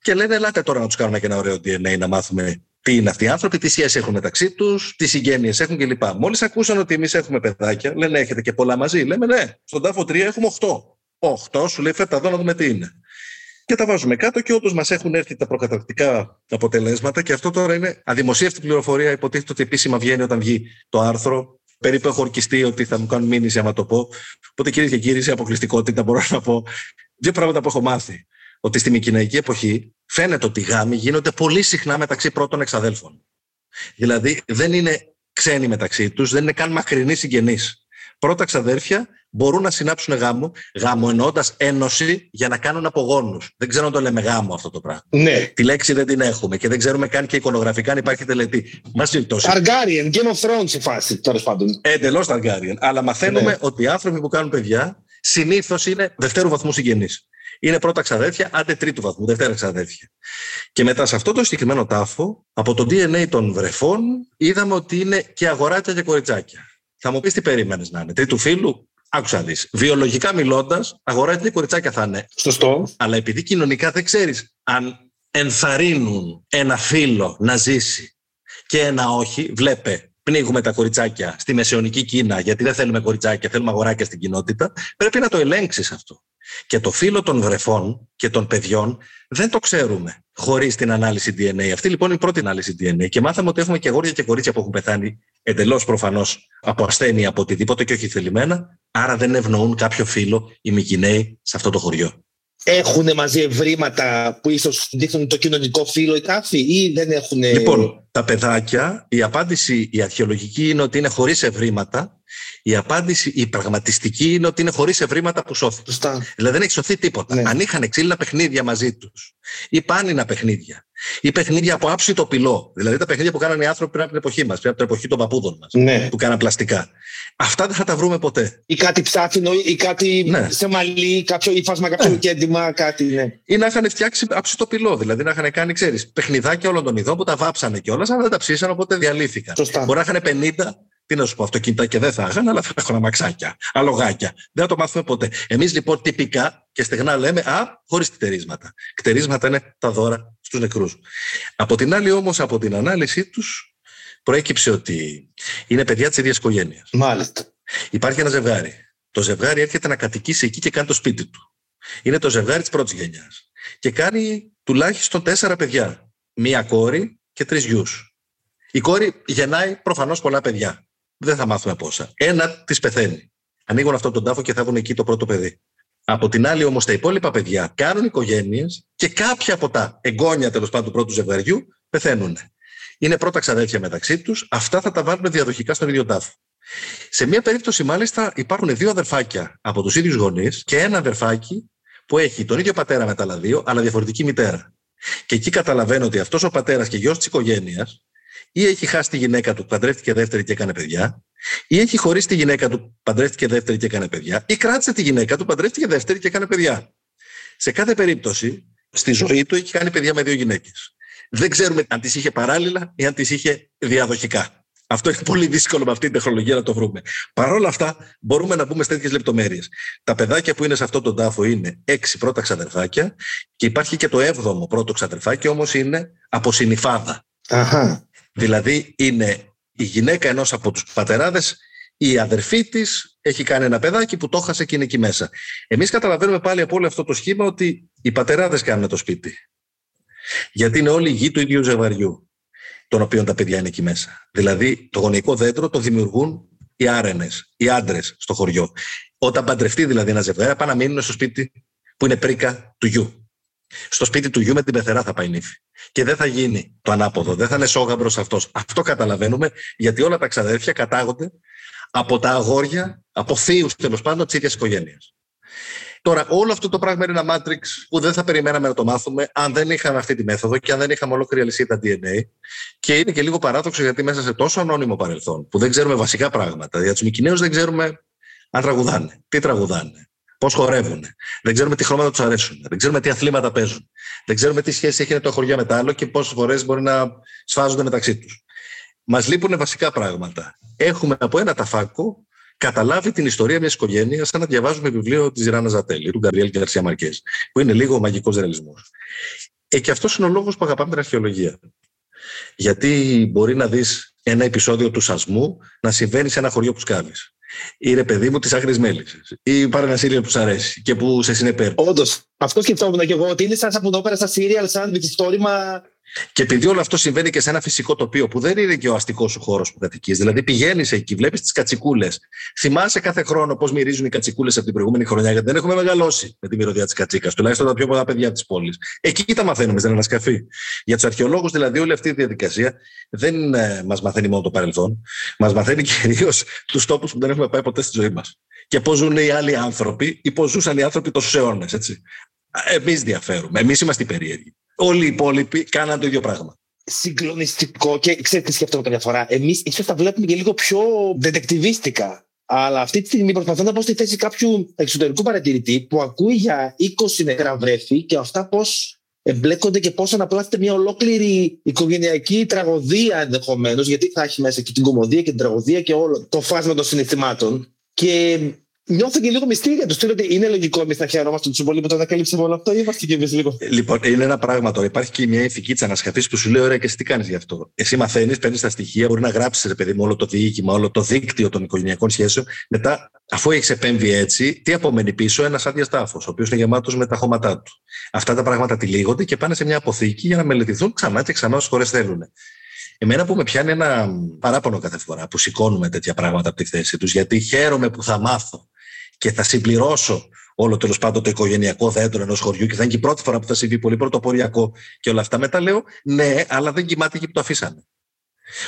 και λένε, ελάτε τώρα να τους κάνουμε και ένα ωραίο DNA να μάθουμε τι είναι αυτοί οι άνθρωποι, τι σχέσει έχουν μεταξύ τους, τι συγγένειες έχουν κλπ. Μόλις ακούσαν ότι εμείς έχουμε παιδάκια, λένε έχετε και πολλά μαζί. Λέμε ναι, στον τάφο 3 έχουμε 8. 8 σου λέει φέρτα εδώ να δούμε τι είναι. Και τα βάζουμε κάτω και όντως μας έχουν έρθει τα προκαταρκτικά αποτελέσματα. Και αυτό τώρα είναι αδημοσίευτη πληροφορία. Υποτίθεται ότι επίσημα βγαίνει όταν βγει το άρθρο. Περίπου έχω ορκιστεί ότι θα μου κάνουν μήνυση άμα το πω. Οπότε κυρίε και κύριοι, σε αποκλειστικότητα μπορώ να πω δύο πράγματα που έχω μάθει ότι στη Μικυναϊκή εποχή φαίνεται ότι οι γάμοι γίνονται πολύ συχνά μεταξύ πρώτων εξαδέλφων. Δηλαδή δεν είναι ξένοι μεταξύ τους, δεν είναι καν μακρινοί συγγενείς. Πρώτα ξαδέρφια μπορούν να συνάψουν γάμο, γάμο εννοώντας ένωση για να κάνουν απογόνους. Δεν ξέρω αν το λέμε γάμο αυτό το πράγμα. Ναι. Τη λέξη δεν την έχουμε και δεν ξέρουμε καν και εικονογραφικά αν υπάρχει τελετή. Μας Targaryen, Game of Thrones η φάση, τέλος πάντων. Εντελώς Targaryen. Αλλά μαθαίνουμε Ναι. ότι οι άνθρωποι που κάνουν παιδιά συνήθως είναι δευτέρου βαθμού συγγενείς είναι πρώτα ξαδέρφια, άντε τρίτου βαθμού, δευτέρα ξαδέρφια. Και μετά σε αυτό το συγκεκριμένο τάφο, από το DNA των βρεφών, είδαμε ότι είναι και αγοράκια και κοριτσάκια. Θα μου πεις τι περίμενες να είναι. Τρίτου φίλου, άκουσα δεις. Βιολογικά μιλώντας, αγοράκια και κοριτσάκια θα είναι. Σωστό. Αλλά επειδή κοινωνικά δεν ξέρεις αν ενθαρρύνουν ένα φίλο να ζήσει και ένα όχι, βλέπε πνίγουμε τα κοριτσάκια στη μεσαιωνική Κίνα, γιατί δεν θέλουμε κοριτσάκια, θέλουμε αγοράκια στην κοινότητα, πρέπει να το ελέγξεις αυτό. Και το φύλλο των βρεφών και των παιδιών δεν το ξέρουμε χωρίς την ανάλυση DNA. Αυτή λοιπόν είναι η πρώτη ανάλυση DNA. Και μάθαμε ότι έχουμε και αγόρια και κορίτσια που έχουν πεθάνει εντελώς προφανώς από ασθένεια, από οτιδήποτε και όχι θελημένα. Άρα δεν ευνοούν κάποιο φύλλο οι Μικυναίοι σε αυτό το χωριό. Έχουν μαζί ευρήματα που ίσως δείχνουν το κοινωνικό φύλλο οι τάφοι ή δεν έχουν. Λοιπόν, τα παιδάκια, η απάντηση η αρχαιολογική είναι ότι είναι χωρίς ευρήματα. Η απάντηση, η πραγματιστική είναι ότι είναι χωρίς ευρήματα που σώθηκαν. Σωστά. Δηλαδή δεν έχει σωθεί τίποτα. Ναι. Αν είχαν ξύλινα παιχνίδια μαζί τους, ή πάνινα παιχνίδια, ή παιχνίδια από άψητο πυλό, δηλαδή τα παιχνίδια που κάνανε οι άνθρωποι πριν από την εποχή μας, πριν από την εποχή των παππούδων μας, Ναι. που κάναν πλαστικά. Αυτά δεν θα τα βρούμε ποτέ. Ή κάτι ψάφινο ή κάτι Ναι. σε μαλλί, κάποιο ύφασμα, κάποιο Ναι. κέντημα, κάτι. Ναι. Ή να είχαν φτιάξει άψητο πυλό, δηλαδή να είχαν κάνει, ξέρεις, παιχνιδάκια όλων των ειδών που τα βάψανε κιόλας, αλλά δεν τα ψήσαν, οπότε διαλύθηκαν. Σωστά. Μπορεί να είχαν 50, τι να σου πω, αυτοκίνητα και δεν θα είχαν, αλλά θα έχουν αμαξάκια, αλογάκια. Δεν θα το μάθουμε ποτέ. Εμείς λοιπόν τυπικά και στεγνά λέμε, Α, χωρίς κτερίσματα. Κτερίσματα είναι τα δώρα στους νεκρούς. Από την άλλη όμως, από την ανάλυση τους, προέκυψε ότι είναι παιδιά της ίδιας οικογένειας. Μάλιστα. Υπάρχει ένα ζευγάρι. Το ζευγάρι έρχεται να κατοικήσει εκεί και κάνει το σπίτι του. Είναι το ζευγάρι της πρώτης γενιάς. Και κάνει τουλάχιστον τέσσερα παιδιά. Μία κόρη και τρεις γιους. Η κόρη γεννάει προφανώς πολλά παιδιά. Δεν θα μάθουμε πόσα. Ένα τη πεθαίνει. Ανοίγουν αυτόν τον τάφο και θα βγουν εκεί το πρώτο παιδί. Από την άλλη, όμως, τα υπόλοιπα παιδιά κάνουν οικογένειες και κάποια από τα εγγόνια τέλος πάντων του πρώτου ζευγαριού πεθαίνουν. Είναι πρώτα ξαδέρφια μεταξύ τους. Αυτά θα τα βάλουμε διαδοχικά στον ίδιο τάφο. Σε μία περίπτωση, μάλιστα, υπάρχουν δύο αδερφάκια από τους ίδιους γονείς και ένα αδερφάκι που έχει τον ίδιο πατέρα με τα άλλα δύο, αλλά διαφορετική μητέρα. Και εκεί καταλαβαίνω ότι αυτός ο πατέρας και γιος της οικογένειας ή έχει χάσει τη γυναίκα του, παντρεύτηκε δεύτερη και έκανε παιδιά, ή έχει χωρίσει τη γυναίκα του, παντρεύτηκε δεύτερη και έκανε παιδιά, ή κράτησε τη γυναίκα του, παντρεύτηκε δεύτερη και έκανε παιδιά. Σε κάθε περίπτωση, στη ζωή του έχει κάνει παιδιά με δύο γυναίκες. Δεν ξέρουμε αν τις είχε παράλληλα ή αν τις είχε διαδοχικά. Αυτό είναι πολύ δύσκολο με αυτή την τεχνολογία να το βρούμε. Παρ' όλα αυτά, μπορούμε να μπούμε σε τέτοιες λεπτομέρειες. Τα παιδάκια που είναι σε αυτόν τον τάφο είναι έξι πρώτα ξαδερφάκια και υπάρχει και το έβδομο πρώτο ξαδερφάκι, όμως είναι από συνυφάδα. Αχα. Δηλαδή είναι η γυναίκα ενός από τους πατεράδες, η αδερφή της έχει κάνει ένα παιδάκι που το έχασε και είναι εκεί μέσα. Εμείς καταλαβαίνουμε πάλι από όλο αυτό το σχήμα ότι οι πατεράδες κάνουν το σπίτι. Γιατί είναι όλοι οι γη του ίδιου ζευγαριού των οποίων τα παιδιά είναι εκεί μέσα. Δηλαδή, το γονεϊκό δέντρο το δημιουργούν οι άρενες, οι άντρες στο χωριό. Όταν παντρευτεί δηλαδή ένα ζευγάρι, πάνε να μείνουν στο σπίτι που είναι πρίκα του γιου. Στο σπίτι του γιου με την πεθερά θα πάει νύφη. Και δεν θα γίνει το ανάποδο, δεν θα είναι σόγαμπρος αυτός. Αυτό καταλαβαίνουμε, γιατί όλα τα ξαδέρφια κατάγονται από τα αγόρια, από θείους τέλος πάντων της ίδιας οικογένειας. Τώρα, όλο αυτό το πράγμα είναι ένα matrix που δεν θα περιμέναμε να το μάθουμε αν δεν είχαμε αυτή τη μέθοδο και αν δεν είχαμε ολόκληρη αλυσίδα DNA. Και είναι και λίγο παράδοξο γιατί μέσα σε τόσο ανώνυμο παρελθόν που δεν ξέρουμε βασικά πράγματα. Για τους Μικυναίου δεν ξέρουμε αν τραγουδάνε, τι τραγουδάνε, πώς χορεύουν. Δεν ξέρουμε τι χρώματα τους αρέσουν. Δεν ξέρουμε τι αθλήματα παίζουν. Δεν ξέρουμε τι σχέση έχει το χωριά με τα άλλο και πόσες φορές μπορεί να σφάζονται μεταξύ τους. Μας λείπουν βασικά πράγματα. Έχουμε από ένα ταφάκο καταλάβει την ιστορία μιας οικογένειας σαν να διαβάζουμε βιβλίο της Ράνα Ζατέλη, του Γκαμπριέλ Γκαρσία Μαρκέ, που είναι λίγο ο μαγικός ρεαλισμός. Ε, και αυτός είναι ο λόγος που αγαπάμε την αρχαιολογία. Γιατί μπορεί να δεις ένα επεισόδιο του σασμού να συμβαίνει σε ένα χωριό που σκάβεις. Ή ρε παιδί μου της άγρια μέλισσε. Ή πάρε ένα σύριαλ που σου αρέσει και που σε συνεπέρνει. Όντως, αυτό σκεφτόμουν και εγώ ότι είναι σαν που το πέρα στα σύριαλ, σαν με και επειδή όλο αυτό συμβαίνει και σε ένα φυσικό τοπίο που δεν είναι και ο αστικός σου χώρος που κατοικείς, δηλαδή πηγαίνεις εκεί, βλέπεις τις κατσικούλες. Θυμάσαι κάθε χρόνο πώς μυρίζουν οι κατσικούλες από την προηγούμενη χρονιά, γιατί δεν έχουμε μεγαλώσει με τη μυρωδιά της κατσίκας, τουλάχιστον τα πιο πολλά παιδιά της πόλης. Εκεί τα μαθαίνουμε, δεν ανασκαφή. Για τους αρχαιολόγους, δηλαδή, όλη αυτή η διαδικασία δεν ε, μας μαθαίνει μόνο το παρελθόν, μας μαθαίνει κυρίως τους τόπους που δεν έχουμε πάει ποτέ στη ζωή μας. Και πώς ζουν οι άλλοι άνθρωποι ή πώς ζούσαν οι άνθρωποι τόσου αιώνες. Εμείς διαφέρουμε. Εμείς είμαστε οι περίεργοι όλοι οι υπόλοιποι κάναν το ίδιο πράγμα. Συγκλονιστικό και ξέρετε τι σκέφτομαι καμιά φορά. Εμείς ίσως τα βλέπουμε και λίγο πιο δετεκτιβίστικα. Αλλά αυτή τη στιγμή προσπαθώ να πω στη θέση κάποιου εξωτερικού παρατηρητή που ακούει για 20 νεκρά βρέφη και αυτά πώς εμπλέκονται και πώς αναπλάσσεται μια ολόκληρη οικογενειακή τραγωδία ενδεχομένως, γιατί θα έχει μέσα και την κομμωδία και την τραγωδία και όλο το φάσμα των συναισθημάτων. Και νιώθω και λίγο μυστήρια τους. Στείλω ότι είναι λογικό εμείς να χαιρόμαστε τόσο πολύ που το ανακαλύψαμε όλο αυτό, ή είμαστε και εμείς λίγο. Λοιπόν, είναι ένα πράγμα τώρα. Υπάρχει και μια ηθική της ανασκαφή που σου λέει: Ωραία, και εσύ τι κάνεις γι' αυτό; Εσύ μαθαίνεις, παίρνεις τα στοιχεία, μπορεί να γράψεις, ρε παιδί μου, όλο το διοίκημα, όλο το δίκτυο των οικογενειακών σχέσεων. Μετά, αφού έχεις επέμβει έτσι, τι απομένει πίσω, ένας άδεια τάφο, ο οποίος είναι γεμάτος με τα χώματά του. Αυτά τα πράγματα τυλίγονται και πάνε σε μια αποθήκη για να μελετηθούν ξανά και ξανά όσες φορέ θέλουν. Εμένα που με πιάνει ένα παράπονο κάθε φορά που σηκώνουμε τέτοια πράγματα από τη θέση τους, γιατί χαίρομαι που θα μάθω και θα συμπληρώσω όλο τέλος πάντων το οικογενειακό δέντρο ενός χωριού και θα είναι και η πρώτη φορά που θα συμβεί πολύ πρωτοποριακό και όλα αυτά. Μετά λέω ναι, αλλά δεν κοιμάται εκεί που το αφήσανε.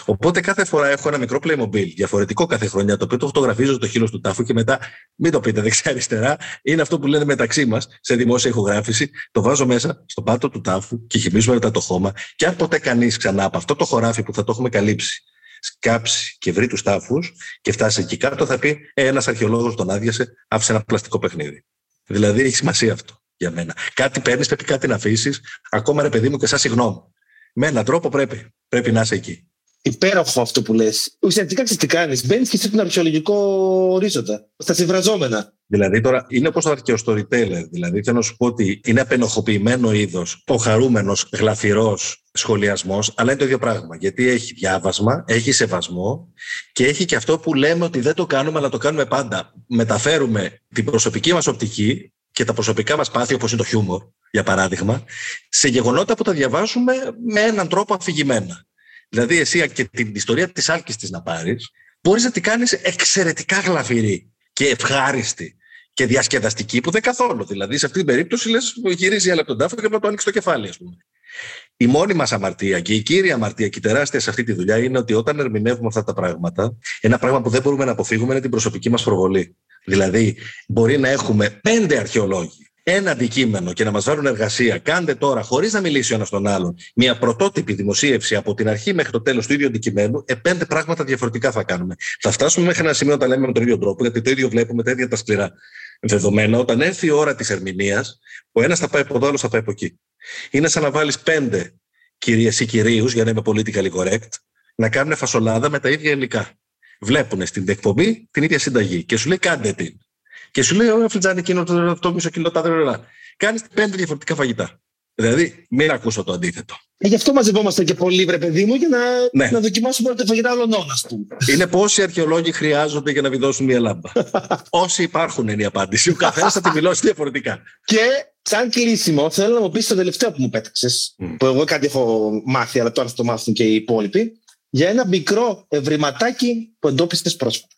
Οπότε κάθε φορά έχω ένα μικρό Playmobil, διαφορετικό κάθε χρονιά, το οποίο το φωτογραφίζω στο χείλος του τάφου και μετά, μην το πείτε δεξιά-αριστερά, είναι αυτό που λένε μεταξύ μας σε δημόσια ηχογράφηση. Το βάζω μέσα στο πάτο του τάφου και χυμίζουμε μετά το χώμα. Και αν ποτέ κανείς ξανά από αυτό το χωράφι που θα το έχουμε καλύψει σκάψει και βρει τους τάφους και φτάσει εκεί κάτω, θα πει ε, ένας αρχαιολόγος τον άδειασε, άφησε ένα πλαστικό παιχνίδι. Δηλαδή έχει σημασία αυτό για μένα. Κάτι παίρνεις, πρέπει κάτι να αφήσεις, ακόμα ρε παιδί μου και σαν συγγνώμη. Με έναν τρόπο πρέπει. Πρέπει να είσαι εκεί υπέροχο αυτό που λες. Ουσιαστικά ξέρεις τι κάνεις. Μπαίνεις και στον αρχαιολογικό ορίζοντα, στα συμβραζόμενα. Δηλαδή τώρα είναι όπως το αρχαίο storyteller. Δηλαδή θέλω να σου πω ότι είναι απενοχοποιημένο είδος, ο χαρούμενο, γλαφυρός σχολιασμός, αλλά είναι το ίδιο πράγμα. Γιατί έχει διάβασμα, έχει σεβασμό και έχει και αυτό που λέμε ότι δεν το κάνουμε, αλλά το κάνουμε πάντα. Μεταφέρουμε την προσωπική μας οπτική και τα προσωπικά μας πάθη, όπως είναι το χιούμορ, για παράδειγμα, σε γεγονότα που τα διαβάζουμε με έναν τρόπο αφηγημένα. Δηλαδή, εσύ και την ιστορία της άλκης της να πάρεις, μπορείς να την κάνεις εξαιρετικά γλαφυρή και ευχάριστη και διασκεδαστική που δεν καθόλου. Δηλαδή, σε αυτή την περίπτωση, λες, γυρίζει ένα από τον τάφο και να το ανοίξει το κεφάλι, ας πούμε. Η μόνη μας αμαρτία και η κύρια αμαρτία και η τεράστια σε αυτή τη δουλειά είναι ότι όταν ερμηνεύουμε αυτά τα πράγματα, ένα πράγμα που δεν μπορούμε να αποφύγουμε είναι την προσωπική μας προβολή. Δηλαδή, μπορεί να έχουμε πέντε αρχαιολόγοι ένα αντικείμενο και να μας βάλουν εργασία, κάντε τώρα, χωρίς να μιλήσει ο ένας τον άλλον, μια πρωτότυπη δημοσίευση από την αρχή μέχρι το τέλος του ίδιου αντικειμένου, ε, πέντε πράγματα διαφορετικά θα κάνουμε. Θα φτάσουμε μέχρι ένα σημείο να τα λέμε με τον ίδιο τρόπο, γιατί το ίδιο βλέπουμε τα ίδια τα σκληρά δεδομένα. Όταν έρθει η ώρα της ερμηνείας, ο ένας θα πάει από εδώ, άλλος θα πάει από εκεί. Είναι σαν να βάλεις πέντε κυρίες ή κυρίους, για να είμαι politically correct, να κάνουν φασολάδα με τα ίδια υλικά. Βλέπουν στην εκπομπή την ίδια συνταγή και σου λέει κάντε την. Και σου λέει, Ωραία, φλιτζάνι, εκείνο το, το μισό κιλό, τα Κάνει πέντε διαφορετικά φαγητά. Δηλαδή, μην ακούσω το αντίθετο. Ε, γι' αυτό μαζευόμαστε και πολύ, βρε παιδί μου, για να, ναι. να δοκιμάσουμε τα φαγητά όλων ας πούμε. Είναι πόσοι αρχαιολόγοι χρειάζονται για να βιδώσουν μια λάμπα. Όσοι υπάρχουν είναι η απάντηση. Ο καθένας θα τη δηλώσει διαφορετικά. Και σαν κλείσιμο, θέλω να μου πεις το τελευταίο που μου πέταξες, mm. που εγώ κάτι έχω μάθει, αλλά τώρα θα το μάθουν και οι υπόλοιποι, για ένα μικρό ευρηματάκι που εντόπιστες πρόσφατα.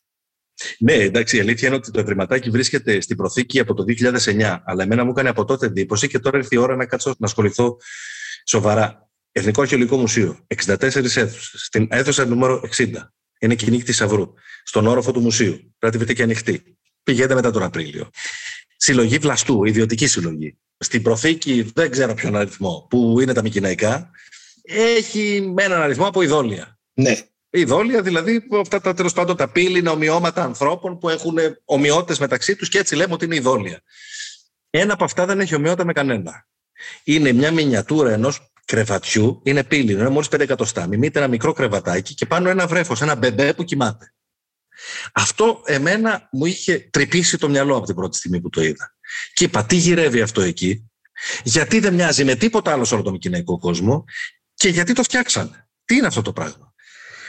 Ναι, εντάξει, η αλήθεια είναι ότι το ευρηματάκι βρίσκεται στην προθήκη από το 2009, αλλά εμένα μου έκανε από τότε εντύπωση και τώρα ήρθε η ώρα να κάτσω να ασχοληθώ σοβαρά. Εθνικό Αρχαιολογικό Μουσείο, 64 αίθουσες, στην αίθουσα νούμερο 60. Είναι κοινή της Σαυρού, στον όροφο του μουσείου. Πρέπει να και ανοιχτή. Πηγαίνετε μετά τον Απρίλιο. Συλλογή βλαστού, ιδιωτική συλλογή. Στην προθήκη, δεν ξέρω ποιον αριθμό, που είναι τα Μικυναϊκά, έχει έναν αριθμό από ειδόλια. Ναι. Ειδόλια, δηλαδή αυτά τα τέλος πάντων τα πύληνα ομοιώματα ανθρώπων που έχουν ομοιότητες μεταξύ τους και έτσι λέμε ότι είναι ειδόλια. Ένα από αυτά δεν έχει ομοιότητα με κανένα. Είναι μια μινιατούρα ενός κρεβατιού, είναι πύληνο, είναι μόλις 5 εκατοστά. Μιμείται ένα μικρό κρεβατάκι και πάνω ένα βρέφος, ένα μπεμπέ που κοιμάται. Αυτό εμένα μου είχε τρυπήσει το μυαλό από την πρώτη στιγμή που το είδα. Και είπα, τι γυρεύει αυτό εκεί, γιατί δεν μοιάζει με τίποτα άλλο σε όλο τον κοινωνικό κόσμο; Και γιατί το φτιάξανε; Τι είναι αυτό το πράγμα;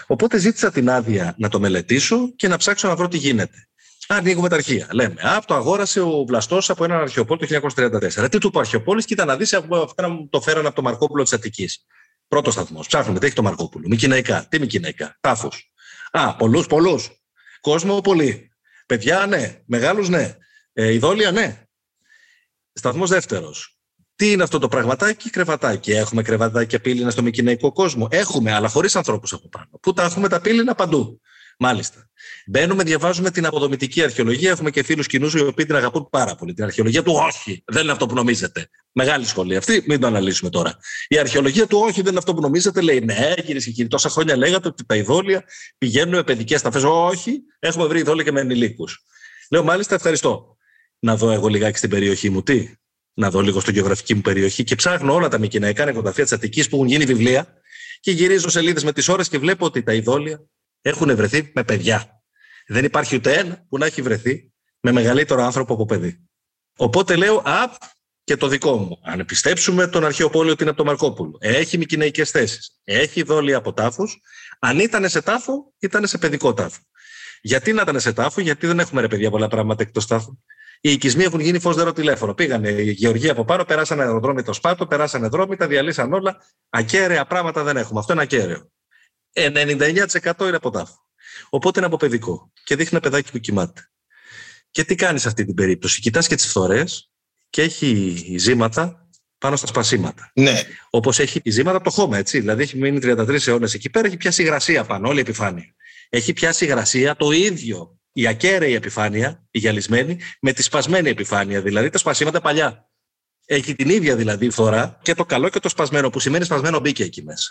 Οπότε ζήτησα την άδεια να το μελετήσω και να ψάξω να βρω τι γίνεται. Ανοίγουμε τα αρχεία. Λέμε, Α, το αγόρασε ο Βλαστός από έναν αρχαιοπόλη το 1934. Τι του είπε ο Αρχαιοπόλη, κοίτα να δεις, αυτά μου το φέραν από το Μαρκόπουλο της Αττικής. Πρώτος σταθμός. Ψάχνουμε, τι έχει το Μαρκόπουλο. Μικυναϊκά. Τι Μικυναϊκά. Τάφου. Α, πολλούς, πολλούς. Κόσμο, πολύ. Παιδιά, ναι. Μεγάλους, ναι. Ε, ειδόλια, ναι. Σταθμός δεύτερος. Τι είναι αυτό το πραγματάκι, κρεβατάκι. Έχουμε κρεβατάκια πύληνα στο μικυναϊκό κόσμο. Έχουμε, αλλά χωρίς ανθρώπους από πάνω. Πού τα έχουμε τα πύληνα παντού. Μάλιστα. Μπαίνουμε, διαβάζουμε την αποδομητική αρχαιολογία. Έχουμε και φίλους κοινούς οι οποίοι την αγαπούν πάρα πολύ. Την αρχαιολογία του όχι. Δεν είναι αυτό που νομίζετε. Μεγάλη σχολή αυτή, μην το αναλύσουμε τώρα. Η αρχαιολογία του όχι δεν είναι αυτό που νομίζετε. Λέει ναι, κυρίες και κύριοι, τόσα χρόνια λέγατε ότι τα ειδόλια πηγαίνουν με παιδικές ταφές. Όχι, έχουμε βρει ειδόλια και με ενηλίκους. Λέω μάλιστα ευχαριστώ. Να δω εγώ λιγάκι στην περιοχή μου τι; Να δω λίγο στο γεωγραφική μου περιοχή και ψάχνω όλα τα μικυναϊκά νοικοταφεία της Αττικής που έχουν γίνει βιβλία και γυρίζω σελίδες με τις ώρες και βλέπω ότι τα ειδόλια έχουν βρεθεί με παιδιά. Δεν υπάρχει ούτε ένα που να έχει βρεθεί με μεγαλύτερο άνθρωπο από παιδί. Οπότε λέω, Α, και το δικό μου. Αν επιστέψουμε τον αρχαίο πόλιο ότι είναι από το Μαρκόπουλο. Έχει μικυναϊκέ θέσεις. Έχει δόλια από τάφους. Αν ήταν σε τάφο, ήταν σε παιδικό τάφο. Γιατί να ήταν σε τάφο, γιατί δεν έχουμε ρε παιδιά πολλά πράγματα εκτός τάφου οι οικισμοί έχουν γίνει φως τηλέφωνο. Πήγανε οι γεωργοί από πάνω, περάσανε αεροδρόμιο το σπάτο, περάσανε δρόμοι, τα διαλύσαν όλα. Ακέραια πράγματα δεν έχουμε. Αυτό είναι ακέραιο. 99% είναι από τάφο. Οπότε είναι από παιδικό. Και δείχνει ένα παιδάκι που κοιμάται. Και τι κάνει σε αυτή την περίπτωση; Κοιτάς και τις φθορές και έχει ζήματα πάνω στα σπασίματα. Ναι. Όπως έχει ζήματα από το χώμα, έτσι. Δηλαδή έχει μείνει 33 αιώνες εκεί πέρα, έχει πιάσει υγρασία πάνω, όλη η επιφάνεια. Έχει πιάσει υγρασία το ίδιο η ακέραιη επιφάνεια, η γυαλισμένη, με τη σπασμένη επιφάνεια, δηλαδή τα σπασίματα παλιά. Έχει την ίδια δηλαδή φορά και το καλό και το σπασμένο, που σημαίνει σπασμένο μπήκε εκεί μέσα.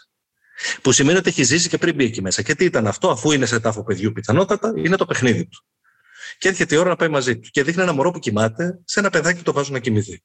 Που σημαίνει ότι έχει ζήσει και πριν μπει εκεί μέσα. Και τι ήταν αυτό, αφού είναι σε τάφο παιδιού πιθανότατα, είναι το παιχνίδι του. Και έρχεται η ώρα να πάει μαζί του. Και δείχνει ένα μωρό που κοιμάται, σε ένα παιδάκι που το βάζουν να κοιμηθεί.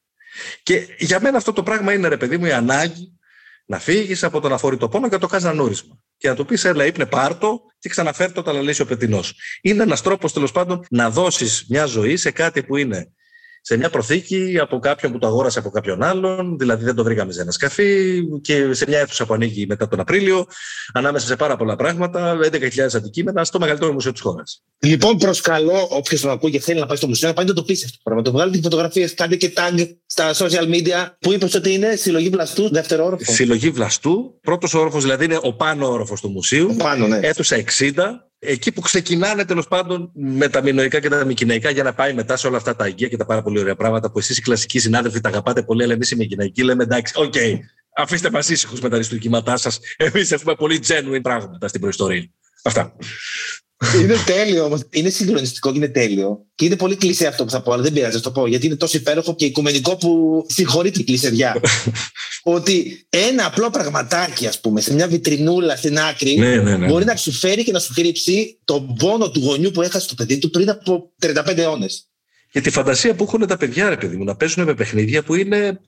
Και για μένα αυτό το πράγμα είναι, ρε παιδί μου, η ανάγκη να φύγεις από τον αφόρητο πόνο και να το κάνεις ένα νούρισμα. Και να του πεις, έλα, ύπνε πάρτο και ξαναφέρ το όταν λύσει ο πετεινός. Είναι ένας τρόπος τέλος πάντων να δώσεις μια ζωή σε κάτι που είναι σε μια προθήκη από κάποιον που το αγόρασε από κάποιον άλλον, δηλαδή δεν το βρήκαμε σε ένα σκαφί και σε μια αίθουσα που ανοίγει μετά τον Απρίλιο, ανάμεσα σε πάρα πολλά πράγματα, 11.000 αντικείμενα, στο μεγαλύτερο μουσείο της χώρας. Λοιπόν, προσκαλώ όποιος τον ακούει και θέλει να πάει στο μουσείο να πάει να το πει αυτό το πράγμα. Το βγάλετε φωτογραφίες, κάντε και tag στα social media που είπες ότι είναι συλλογή βλαστού, δεύτερο όροφο. Συλλογή Βλαστού, πρώτος όροφος δηλαδή είναι ο πάνω όροφος του μουσείου, πάνω, ναι. αίθουσα 60, εκεί που ξεκινάνε τέλος πάντων με τα μινοϊκά και τα μυκηναϊκά για να πάει μετά σε όλα αυτά τα αγγεία και τα πάρα πολύ ωραία πράγματα που εσείς οι κλασικοί συνάδελφοι τα αγαπάτε πολύ, αλλά εμείς οι μυκηναϊκοί λέμε εντάξει, ok, okay, αφήστε μας ήσυχους με τα αριστούργήματά σας. Εμείς έχουμε πολύ genuine πράγματα στην προϊστορία. Αυτά. Είναι τέλειο όμως. Είναι συγκλονιστικό και είναι τέλειο. Και είναι πολύ κλισέ αυτό που θα πω, αλλά δεν πειράζει να το πω. Γιατί είναι τόσο υπέροχο και οικουμενικό που συγχωρεί την κλισεδιά. ότι ένα απλό πραγματάκι, ας πούμε, σε μια βιτρινούλα στην άκρη, ναι, ναι, ναι. μπορεί να σου φέρει και να σου κρύψει τον πόνο του γονιού που έχασε το παιδί του πριν από 35 αιώνες. Και τη φαντασία που έχουν τα παιδιά, ρε παιδί μου, να παίζουν με παιχνίδια που είναι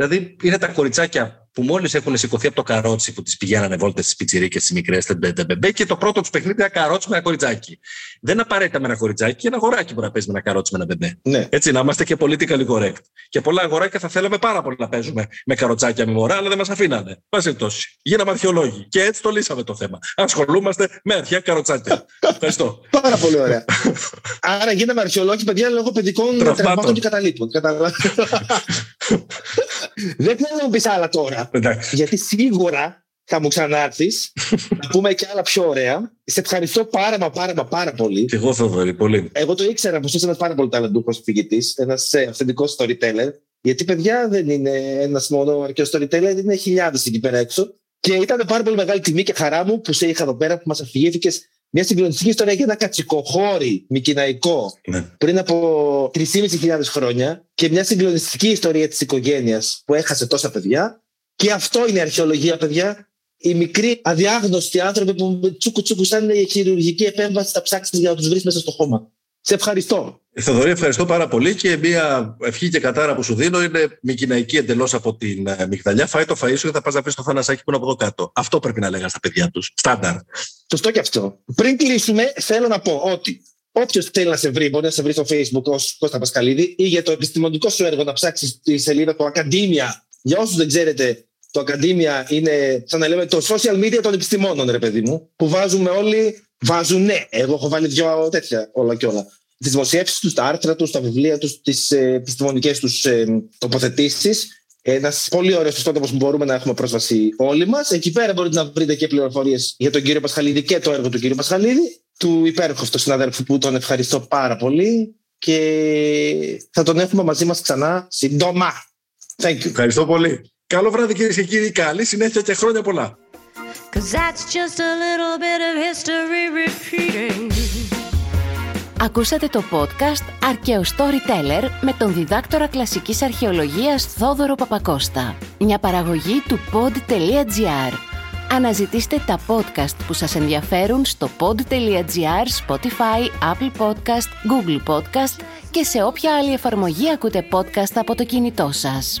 Δηλαδή είναι τα κοριτσάκια που μόλις έχουν σηκωθεί από το καρότσι που τις πηγαίνανε βόλτες στις πιτσιρίκες, στις μικρές, μπεμπέ και το πρώτο τους παιχνίδι είναι ένα καρότσι με ένα κοριτσάκι. Δεν απαραίτητα με ένα κοριτσάκι, και ένα αγοράκι μπορεί να παίζει με ένα καρότσι με ένα μπεμπέ. Ναι. Έτσι, να είμαστε και politically correct. Και πολλά αγοράκια θα θέλαμε πάρα πολύ να παίζουμε με καροτσάκια με μωρά, αλλά δεν μας αφήνανε. Πάση τόση. Γίναμε αρχαιολόγοι. Και έτσι το λύσαμε το θέμα. Ασχολούμαστε με αρχαία καροτσάκια. Ευχαριστώ. πάρα πολύ ωραία. Άρα γίναμε αρχαιολόγοι, παιδιά, λόγω παιδικών τραυμάτων και καταλήπων. δεν θέλω να μου πεις άλλα τώρα. Γιατί σίγουρα θα μου ξανάρθεις να πούμε και άλλα πιο ωραία. Σε ευχαριστώ πάρα μα πάρα μα πάρα πολύ. Και εγώ Θοδωρή, πολύ. Εγώ το ήξερα πως είσαι ένας πάρα πολύ ταλαντούχος φυγητή, ένας ε, αυθεντικός storyteller. Γιατί παιδιά δεν είναι ένας μόνο αρκετός storyteller, είναι χιλιάδες εκεί πέρα έξω. Και ήταν πάρα πολύ μεγάλη τιμή και χαρά μου που σε είχα εδώ πέρα που μας αφηγήθηκες μια συγκλονιστική ιστορία για ένα κατσικοχώρι μικυναϊκό ναι. πριν από 3.500 χρόνια και μια συγκλονιστική ιστορία της οικογένειας που έχασε τόσα παιδιά. Και αυτό είναι η αρχαιολογία, παιδιά. Οι μικροί αδιάγνωστοι άνθρωποι που τσούκου τσούκου σαν χειρουργική επέμβαση θα ψάξει για να τους βρεις μέσα στο χώμα. Σε ευχαριστώ. Θεοδωρή, ευχαριστώ πάρα πολύ και μια ευχή και κατάρα που σου δίνω είναι μικυναϊκή εντελώς από την ε, μυγδαλιά. Φάει το φαΐ σου και θα πας να πεις το θανασάκι που είναι από εδώ κάτω. Αυτό πρέπει να λέγανε στα παιδιά τους. Στάνταρ. Σωστό και αυτό. Πριν κλείσουμε, θέλω να πω ότι Όποιος θέλει να σε βρει, μπορεί να σε βρει στο Facebook ως Κώστα Πασκαλίδη ή για το επιστημονικό σου έργο να ψάξεις τη σελίδα του Academia. Για όσους δεν ξέρετε, το Academia είναι, σαν να λέμε, το social media των επιστημόνων, ρε παιδί μου, που βάζουμε όλοι. Βάζουν ναι. Εγώ έχω βάλει δυο τέτοια όλα και όλα τις δημοσιεύσεις τους, τα άρθρα τους, τα βιβλία τους, τις ε, επιστημονικές τους ε, τοποθετήσεις. Ένας πολύ ωραίος ιστότοπος που μπορούμε να έχουμε πρόσβαση όλοι μας. Εκεί πέρα μπορείτε να βρείτε και πληροφορίες για τον κύριο Πασχαλίδη και το έργο του κύριου Πασχαλίδη, του υπέροχου αυτού συναδέλφου που τον ευχαριστώ πάρα πολύ και θα τον έχουμε μαζί μας ξανά σύντομα. Thank you. Ευχαριστώ πολύ. Καλό βράδυ κυρίες και κύριοι. Καλή συνέχεια και χρόνια πολλά. Ακούσατε το podcast «Αρκαίο Storyteller» με τον διδάκτορα κλασικής αρχαιολογίας Θόδωρο Παπακώστα. Μια παραγωγή του pod.gr. Αναζητήστε τα podcast που σας ενδιαφέρουν στο pod.gr, Spotify, Apple Podcast, Google Podcast και σε όποια άλλη εφαρμογή ακούτε podcast από το κινητό σας.